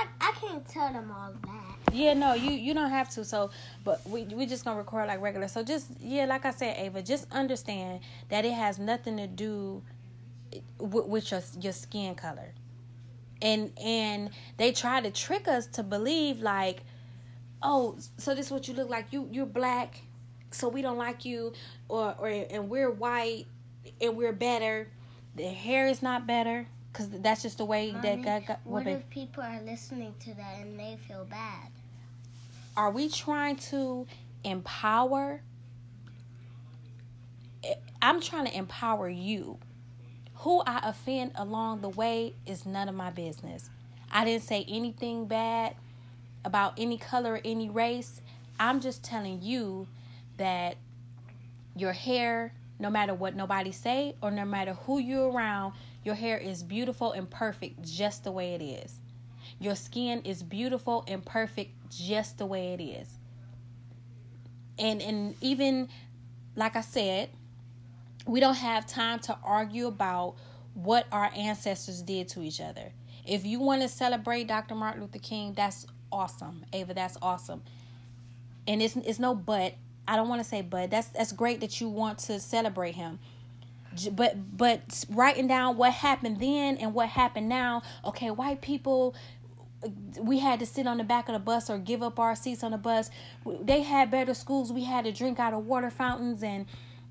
I, I can't tell them all that. Yeah, no, you you don't have to. So, but we we just gonna record like regular. So just yeah, like I said, Ava, just understand that it has nothing to do with, with your your skin color, and and they try to trick us to believe like, oh, so this is what you look like. You you're black, so we don't like you, or or and we're white and we're better. The hair is not better because that's just the way Mommy, that God got. What babe? if people are listening to that and they feel bad? are we trying to empower i'm trying to empower you who i offend along the way is none of my business i didn't say anything bad about any color or any race i'm just telling you that your hair no matter what nobody say or no matter who you're around your hair is beautiful and perfect just the way it is your skin is beautiful and perfect just the way it is. And and even like I said, we don't have time to argue about what our ancestors did to each other. If you want to celebrate Dr. Martin Luther King, that's awesome. Ava, that's awesome. And it's it's no but. I don't want to say but. That's that's great that you want to celebrate him but but writing down what happened then and what happened now okay white people we had to sit on the back of the bus or give up our seats on the bus they had better schools we had to drink out of water fountains and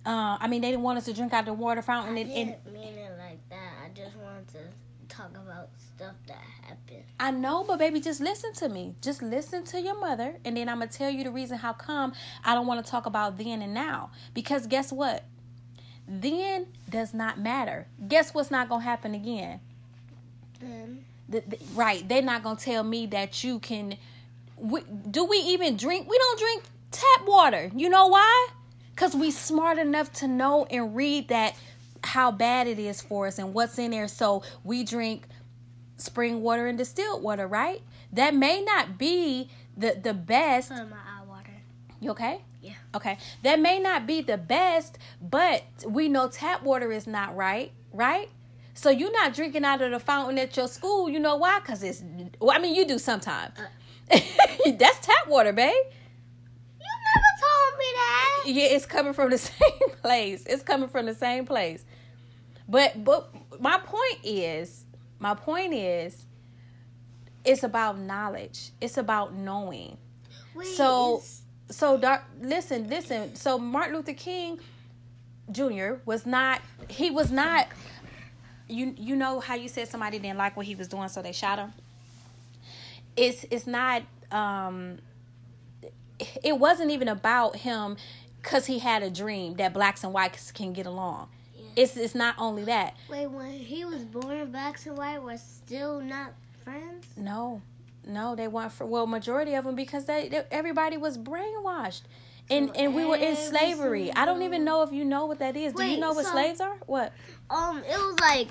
uh, i mean they didn't want us to drink out of the water fountain I didn't and mean it like that. I just wanted to talk about stuff that. I know, but baby, just listen to me. Just listen to your mother, and then I'm gonna tell you the reason how come I don't want to talk about then and now. Because guess what? Then does not matter. Guess what's not gonna happen again? Then the, the, right they're not gonna tell me that you can we, do we even drink we don't drink tap water you know why because we smart enough to know and read that how bad it is for us and what's in there so we drink spring water and distilled water right that may not be the the best put my eye water. you okay Yeah. okay that may not be the best but we know tap water is not right right so you're not drinking out of the fountain at your school. You know why? Because it's, well, I mean, you do sometimes. Uh. That's tap water, babe. You never told me that. Yeah, it's coming from the same place. It's coming from the same place. But but my point is, my point is, it's about knowledge. It's about knowing. Wait, So so doc, listen, listen. So Martin Luther King Jr. was not he was not you you know how you said somebody didn't like what he was doing so they shot him? It's it's not um it wasn't even about him cuz he had a dream that blacks and whites can get along. It's it's not only that. wait, when he was born, blacks and white were still not friends. No, no, they weren't. For, well, majority of them because they, they everybody was brainwashed, and So and we were in slavery. I don't even know if you know what that is. Do you know what so- slaves are? What? Um, it was like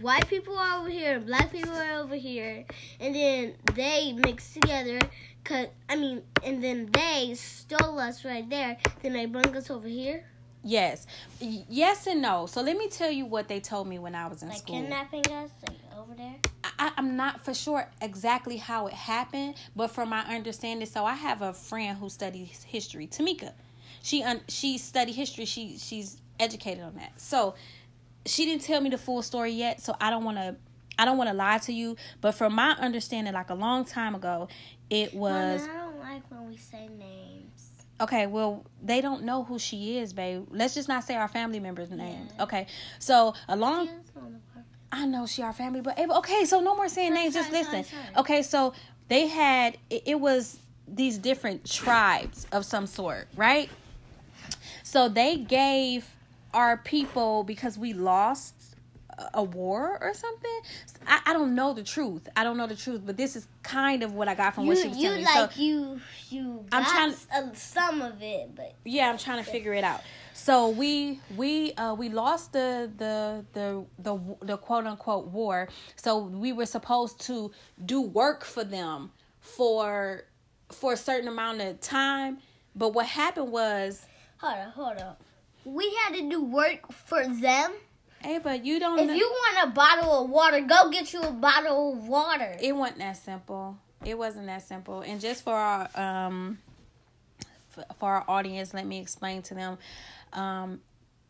white people are over here, and black people are over here, and then they mixed together. Cause I mean, and then they stole us right there. Then they bring us over here, Yes, yes and no. So let me tell you what they told me when I was in school. like school. kidnapping us, like over there. I, I'm not for sure exactly how it happened, but from my understanding, so I have a friend who studies history, Tamika. She un, she studied history. She she's educated on that. So she didn't tell me the full story yet, so I don't want to I don't want to lie to you. But from my understanding, like a long time ago, it was Mama, I don't like when we say names. Okay. Well, they don't know who she is, babe. Let's just not say our family members' names. Yeah. Okay, so a long She is on the purpose. I know she our family, but okay, so no more saying names. Just listen. Okay, so they had it, it was these different tribes of some sort, right? So they gave our people because we lost a- war or something. I, I don't know the truth. I don't know the truth, but this is kind of what I got from You, what she was you telling me. like so you you I'm got trying- s- uh, some of it, but yeah i'm trying to figure it out so we we uh we lost the the the the, the quote unquote war so we were supposed to do work for them for for a certain amount of time but what happened was hold on, hold on. We had to do work for them. Ava, you don't. If know- you want a bottle of water, go get you a bottle of water. it wasn't that simple. It wasn't that simple. And just for our um for our audience, let me explain to them. Um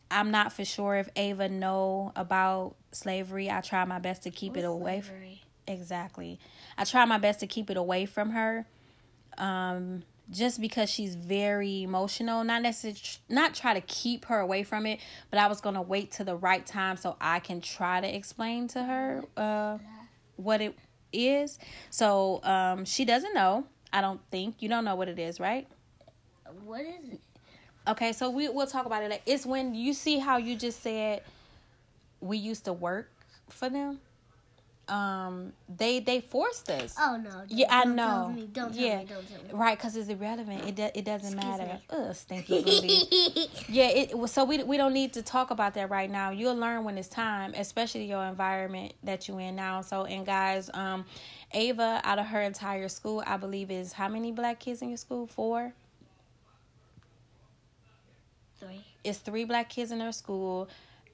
I'm not for sure if Ava know about slavery. I try my best to keep it away from Slavery. exactly. I try my best to keep it away from her. Um just because she's very emotional, not necessarily not try to keep her away from it, but I was going to wait to the right time so I can try to explain to her uh what it is. So, um she doesn't know. I don't think. You don't know what it is, right? What is it? Okay, so we we'll talk about it. It's when you see how you just said we used to work for them. Um, they they forced us. Oh no. Yeah, I know. Tell me. Don't tell Yeah. me. Don't tell me. Right, because it's irrelevant. It do, it doesn't Excuse matter. me. Ugh, stinky booty. yeah, it was so we we don't need to talk about that right now. You'll learn when it's time, especially your environment that you're in now. So and guys, um, Ava out of her entire school, I believe is how many black kids in your school? Four. Three. It's three black kids in her school,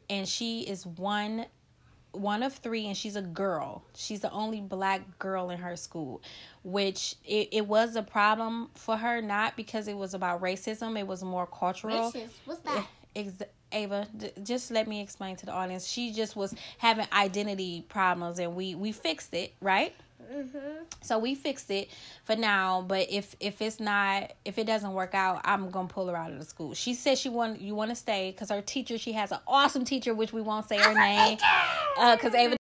and she is one one of three and she's a girl she's the only black girl in her school which it, it was a problem for her not because it was about racism it was more cultural Racist. What's that? Eh, Ex- Ava, d- just let me explain to the audience. She just was having identity problems, and we we fixed it, right? Mm-hmm. So we fixed it for now. But if if it's not, if it doesn't work out, I'm gonna pull her out of the school. She said she want you want to stay because her teacher, she has an awesome teacher, which we won't say her name, because Ava.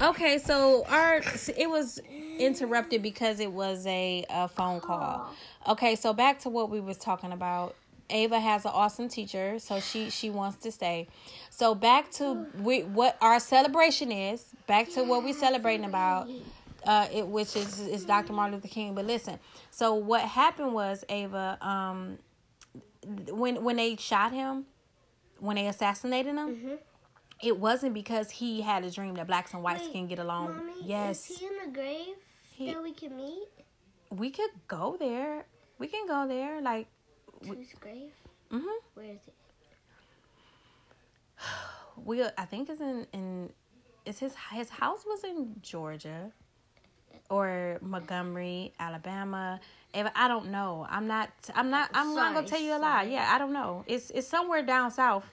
Okay, so our it was interrupted because it was a, a phone call. Okay, so back to what we was talking about. Ava has an awesome teacher, so she she wants to stay. So back to we, what our celebration is. Back to what we're celebrating about, uh, it which is is Dr. Martin Luther King. But listen, so what happened was Ava, um, when when they shot him, when they assassinated him, Mm-hmm. it wasn't because he had a dream that blacks and whites Wait, can get along. Mommy, yes, Is he in the grave He- that we can meet? we could go there. We can go there. Like, To his grave? hmm Where is it? we. I think it's in in. It's his his house was in Georgia, or Montgomery, Alabama. If I don't know, I'm not. I'm not. I'm not gonna tell you a lie. sorry. Yeah, I don't know. It's it's somewhere down south.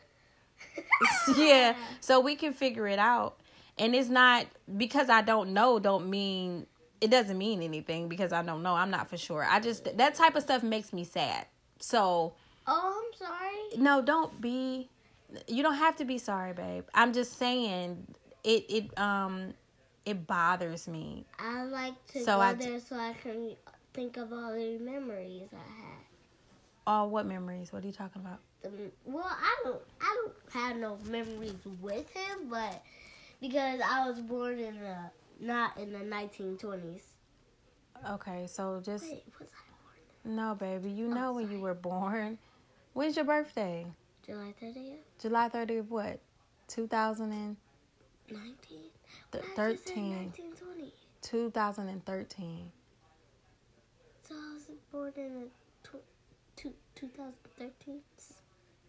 yeah, so we can figure it out. And it's not because I don't know. Don't mean it doesn't mean anything because I don't know. I'm not for sure. I just that type of stuff makes me sad. So Oh, I'm sorry. no, don't be. You don't have to be sorry, babe. I'm just saying it. It um, it bothers me. I like to So go I there so I can think of all the memories I had. Oh, what memories? What are you talking about? The, well, I don't, I don't have no memories with him, but because I was born in the not in the 1920s. Okay, so just Wait, was no, baby. You Oh, know when you were born. When's your birthday? July 30th, July 30th. What? 2013. 19? Why did you say 1920? 2013. So I was born in tw- two, 2013.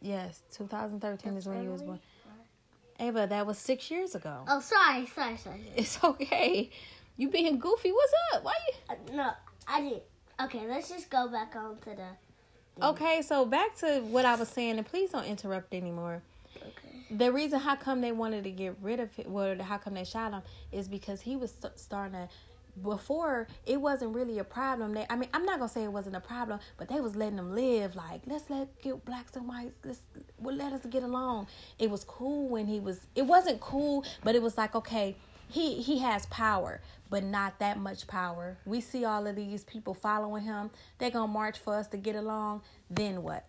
Yes, 2013 That's is when you was born. Ava, that was six years ago. Oh, sorry, sorry, sorry. sorry. It's okay. You being goofy. What's up? Why you? Uh, no, I didn't. Okay, let's just go back on to the. Okay, so back to what I was saying, and please don't interrupt anymore. Okay. The reason how come they wanted to get rid of it, well, how come they shot him, is because he was st- starting to. Before it wasn't really a problem. They, I mean, I'm not gonna say it wasn't a problem, but they was letting them live. Like, let's let get blacks and whites. Let's well, let us get along. It was cool when he was. It wasn't cool, but it was like okay, he he has power, but not that much power. We see all of these people following him. They're gonna march for us to get along. Then what?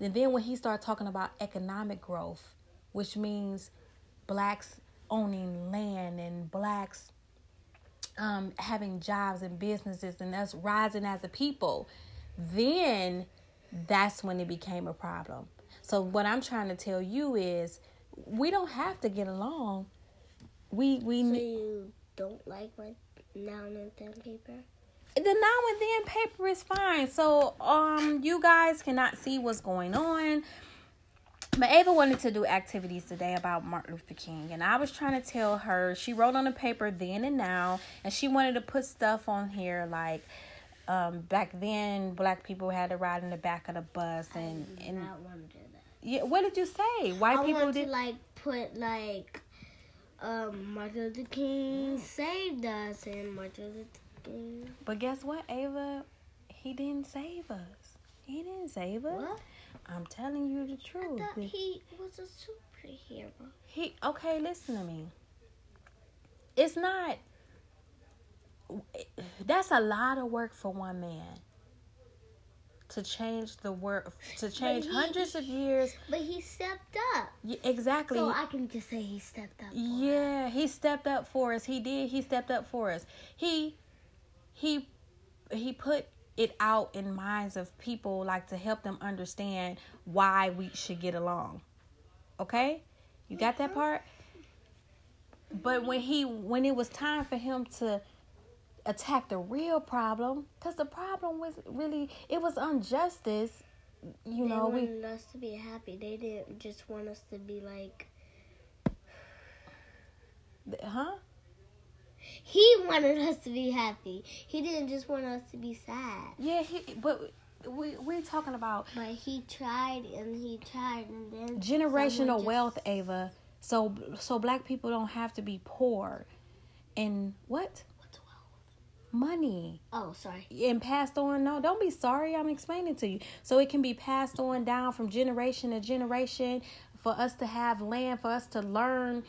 And then when he started talking about economic growth, which means blacks owning land and blacks um, having jobs and businesses and us rising as a people, then that's when it became a problem. So what I'm trying to tell you is we don't have to get along. We we So you don't like my now and then paper? the now and then paper is fine. So um you guys cannot see what's going on. But Ava wanted to do activities today about Martin Luther King, and I was trying to tell her. She wrote on the paper then and now, and she wanted to put stuff on here like um, back then black people had to ride in the back of the bus and I and not want to do that. yeah. What did you say? White I people did. to like put like um Martin Luther King saved us and Martin Luther King. But guess what, Ava? He didn't save us. He didn't save us. What? I'm telling you the I truth. thought he was a superhero. He okay, listen to me. It's not that's a lot of work for one man. To change the world to change he- hundreds of years. But he stepped up. Yeah, exactly. So I can just say he stepped up. for us. Yeah, he stepped up for us. He did. He stepped up for us. He he he put it out in minds of people like to help them understand why we should get along. Okay? You got that part? But when he when it was time for him to attack the real problem cuz the problem was really it was injustice you know they we wanted us to be happy. They didn't just want us to be like. huh He wanted us to be happy. He didn't just want us to be sad. yeah he but we we're talking about But he tried and he tried and then generational just- wealth ava so so black people don't have to be poor and what? Money Oh, sorry. and passed on no don't be sorry i'm explaining to you so it can be passed on down from generation to generation for us to have land for us to learn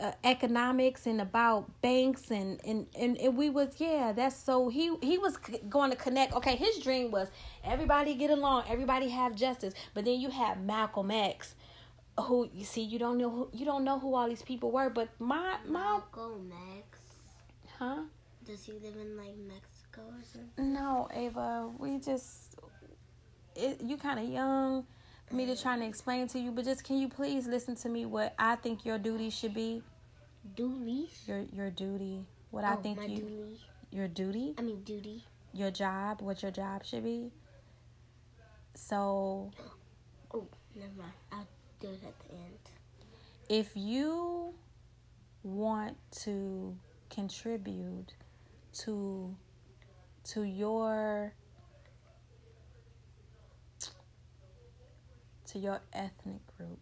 uh, economics and about banks and, and and and we was yeah that's so he he was c- going to connect okay his dream was everybody get along everybody have justice but then you have malcolm x who you see you don't know who you don't know who all these people were but my my Malcolm X. huh Does he live in like Mexico or something? No, Ava, we just it, you kind of young me to try to explain to you, but just can you please listen to me what I think your duty should be? Dooley. Your your duty. What I oh, think my you Dooley. your duty, I mean duty. your job, what your job should be. So, Oh, never mind. I'll do it at the end. if you want to contribute to to your to your ethnic group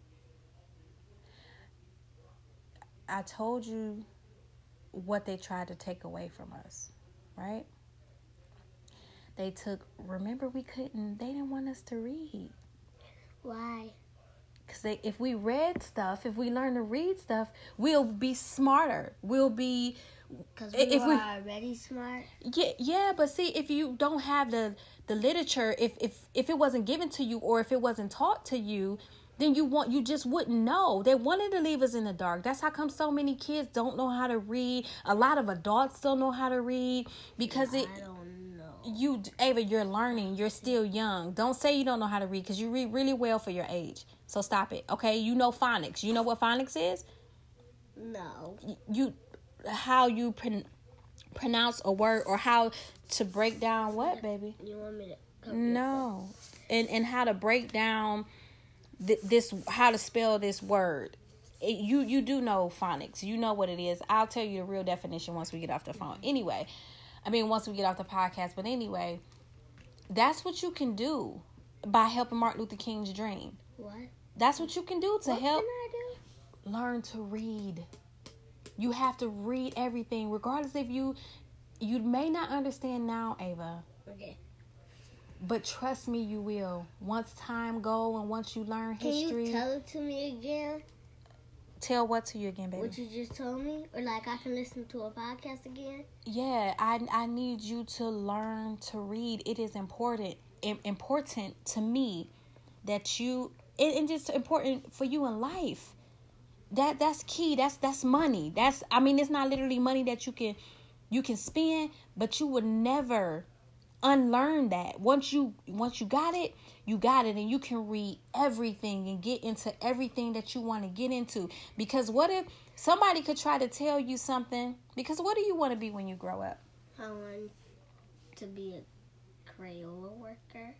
i told you what they tried to take away from us right they took remember we couldn't they didn't want us to read Why? because they, if we read stuff, if we learn to read stuff, we'll be smarter. We'll be, Because we if were we- already smart. yeah, yeah. But see, if you don't have the the literature, if if if it wasn't given to you or if it wasn't taught to you, then you want you just wouldn't know. They wanted to leave us in the dark. That's how come so many kids don't know how to read. A lot of adults don't know how to read because it I don't know. you Ava, you're learning. You're still young. Don't say you don't know how to read because you read really well for your age. So stop it, okay? You know phonics. You know what phonics is? No. You how you pron- pronounce a word or how to break down what, baby? You want me to? No, and and how to break down th- this how to spell this word. It, you you do know phonics. You know what it is. I'll tell you the real definition once we get off the phone. Mm-hmm. Anyway, I mean once we get off the podcast. But anyway, that's what you can do by helping Martin Luther King's dream. What? That's what you can do to what help can I do? learn to read. You have to read everything, regardless if you you may not understand now, Ava. Okay. But trust me, you will. Once time go and once you learn Can history, you tell it to me again? tell what to you again, baby. What you just told me, or like I can listen to a podcast again? yeah, I I need you to learn to read. It is important important to me that you it, and just important for you in life. That that's key. That's that's money. That's I mean it's not literally money that you can you can spend, but you would never unlearn that. Once you once you got it, you got it and you can read everything and get into everything that you want to get into. Because what if somebody could try to tell you something? Because what do you want to be when you grow up? I want to be a Crayola worker.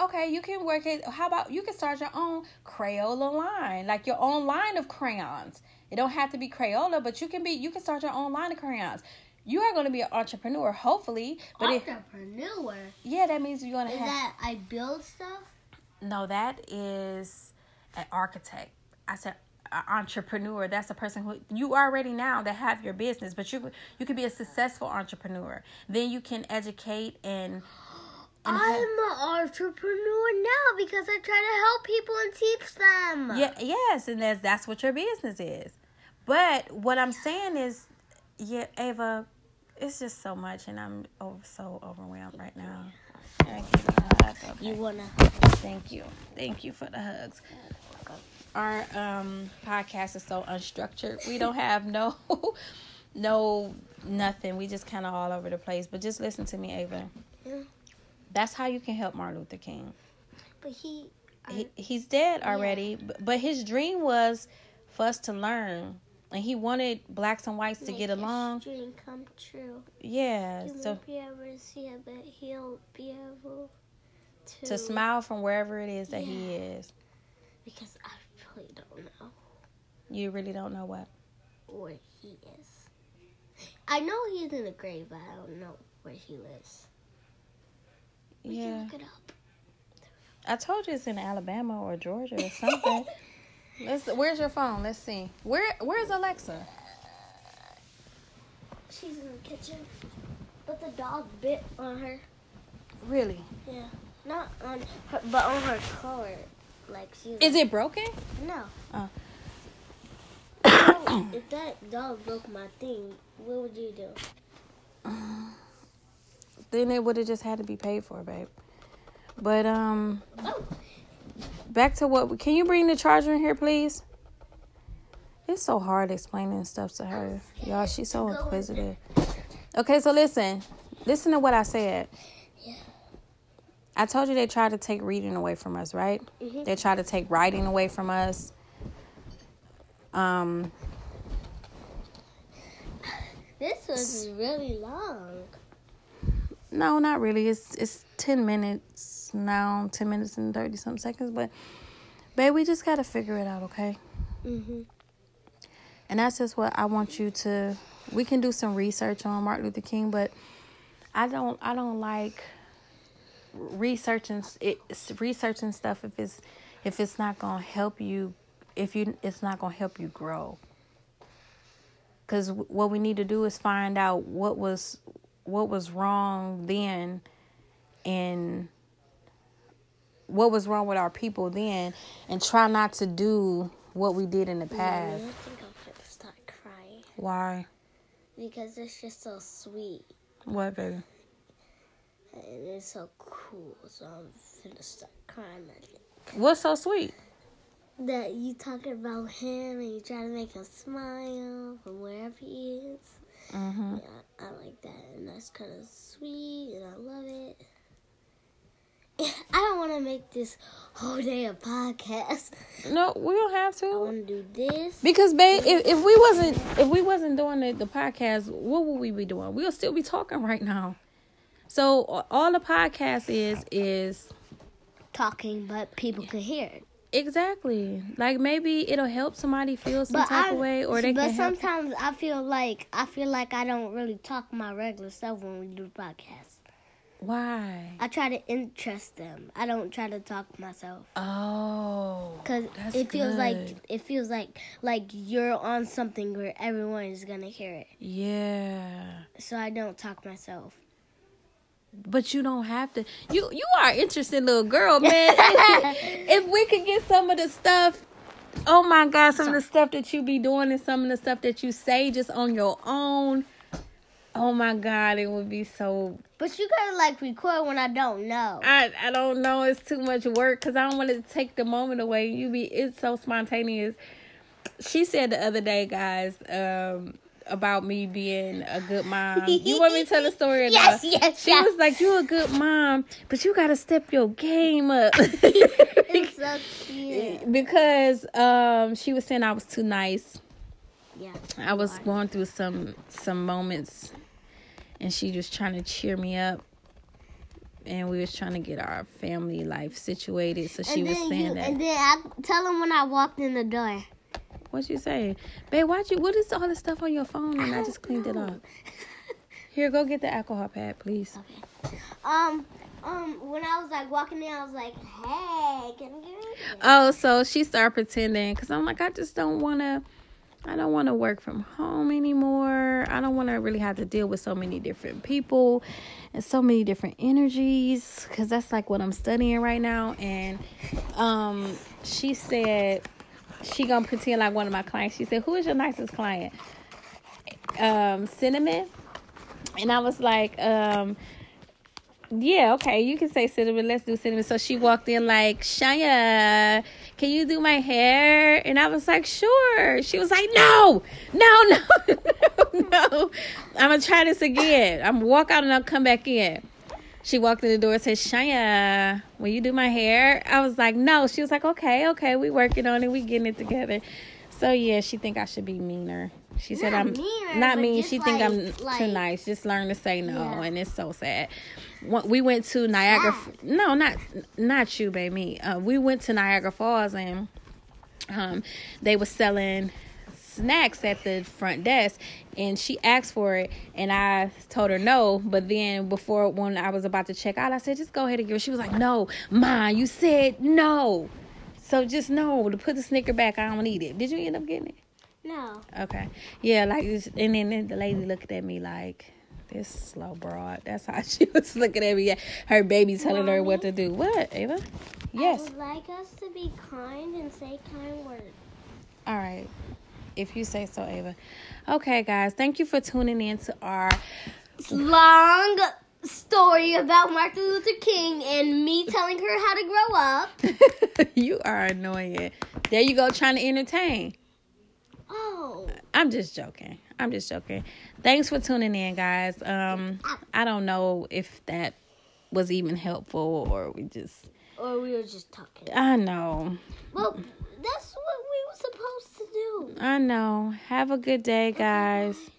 Okay, you can work it. How about you can start your own Crayola line, like your own line of crayons. It don't have to be Crayola, but you can be you can start your own line of crayons. You are going to be an entrepreneur, hopefully. But if, Entrepreneur. yeah, that means you're going to Is have. that I build stuff? No, that is an architect. I said entrepreneur. That's a person who you already now that have your business, but you you could be a successful entrepreneur. Then you can educate and. I'm an entrepreneur now because I try to help people and teach them. Yeah, yes, and that's that's what your business is. But what I'm saying is, yeah, Ava, it's just so much, and I'm over, so overwhelmed right now. Give you okay? You wanna? Thank you, thank you for the hugs. Our um podcast is so unstructured. We don't have no, no nothing. We just kind of all over the place. But just listen to me, Ava. Yeah. That's how you can help Martin Luther King. But he. he, he's dead already but, but his dream was for us to learn and he wanted blacks and whites to get his along Dream come true. yeah He so won't be able to see it, but he'll be able to. to smile from wherever it is that he is Because I really don't know you really don't know what where he is. I know he's in the grave, but I don't know where he lives. We yeah can look it up. i told you it's in alabama or georgia or something Let's, where's your phone let's see where where's alexa She's in the kitchen, but the dog bit on her. really Yeah, not on her, but on her collar. Like she's. is it broken No. Oh. If that dog broke my thing, what would you do? Um, then it would have just had to be paid for babe. But um Oh, back to what can you bring the charger in here please? It's so hard explaining stuff to her. Y'all she's so inquisitive. Okay so listen. Listen to what i said. Yeah. i told you they tried to take reading away from us right? Mhm. they tried to take writing away from us. Um this was really long. No not really it's it's 10 minutes now 10 minutes and 30 some seconds but babe we just gotta figure it out okay Mhm. And that's just what I want you to we can do some research on Martin Luther King, but I don't I don't like researching it researching stuff if it's if it's not going to help you if you it's not to help you grow. Cuz what we need to do is find out what was what was wrong then and what was wrong with our people then and try not to do what we did in the past. I think I'm gonna start crying Why? because it's just so sweet What, baby? and it's so cool. So I'm gonna start crying. What's so sweet? That you talking about him and you try to make him smile from wherever he is. Mm-hmm. Yeah, I like that, and that's kind of sweet, and I love it. I don't want to make this whole day a podcast. No, we don't have to. I want to do this. Because, babe, if, if we wasn't if we wasn't doing the, the podcast, what would we be doing? We'll still be talking right now. So all the podcast is is Talking, but people can hear it. Exactly like maybe it'll help somebody feel some But type I, of way, or they but can help. sometimes I feel like I feel like I don't really talk my regular self when we do the podcast. Why? I try to interest them. I don't try to talk myself Oh, because it feels like it feels like like you're on something where everyone is gonna hear it. yeah. So I don't talk myself. But you don't have to. You you are an interesting little girl, man. if we could get some of the stuff, oh my God, some of the stuff that you be doing and some of the stuff that you say just on your own. Oh my God, it would be so. But you gotta like record when I don't know. I I don't know. It's too much work because I don't want to take the moment away. You be it's so spontaneous. She said the other day, guys, um, about me being a good mom. You want me to tell the story? or Yes, no? yes, She yes. was like, "You a good mom, but you gotta step your game up." it's so cute. because um, she was saying I was too nice. Yeah. I was going through some some moments, and she was trying to cheer me up. and we was trying to get our family life situated. So she was saying you, that. and then I tell him when I walked in the door. What you say, babe? Why'd you? What is all this stuff on your phone? And I, I just cleaned it know. up. Here, go get the alcohol pad, please. Um, um, when I was like walking in, I was like, "Hey, can you get me?" Oh, so she started pretending because I'm like, I just don't want to. I don't want to work from home anymore. I don't want to really have to deal with so many different people and so many different energies because that's like what I'm studying right now. And um, she said she gonna pretend like one of my clients. She said, "Who is your nicest client?" Um, Cinnamon. And I was like, um, yeah, okay, you can say cinnamon. Let's do cinnamon. So she walked in like, Shaya, can you do my hair? And I was like, sure. She was like, no, no, no, no, no. I'm gonna try this again. I'm walk out and I'll come back in. She walked in the door and said, Shaya, will you do my hair? I was like, no. She was like, okay, okay, we working on it. We getting it together. So yeah, she think I should be meaner. She said Not I'm meaner, not mean. She think I'm like- too nice. Just learn to say no, Yeah. and it's so sad. We went to Niagara. Sad. No, not not you, baby. Uh, we went to Niagara Falls, and um, they were selling snacks at the front desk, and she asked for it, and I told her no. But then before when I was about to check out, I said just go ahead and give. it." She was like, "No, ma, you said no." So just no to put the snicker back. I don't need it. Did you end up getting it? No. Okay. Yeah, like, and then, the lady looked at me like, this slow broad. That's how she was looking at me. Her baby telling her what to do. What, Ava? Yes. I would like us to be kind and say kind words. All right. If you say so, Ava. Okay, guys. Thank you for tuning in to our. Long story about Martin Luther King and me telling her how to grow up. you are annoying. There you go, trying to entertain. Oh. I'm just joking. I'm just joking. Thanks for tuning in, guys. Um, I don't know if that was even helpful or we just. Or we were just talking. I know. Well, that's what we were supposed I know. Have a good day, guys.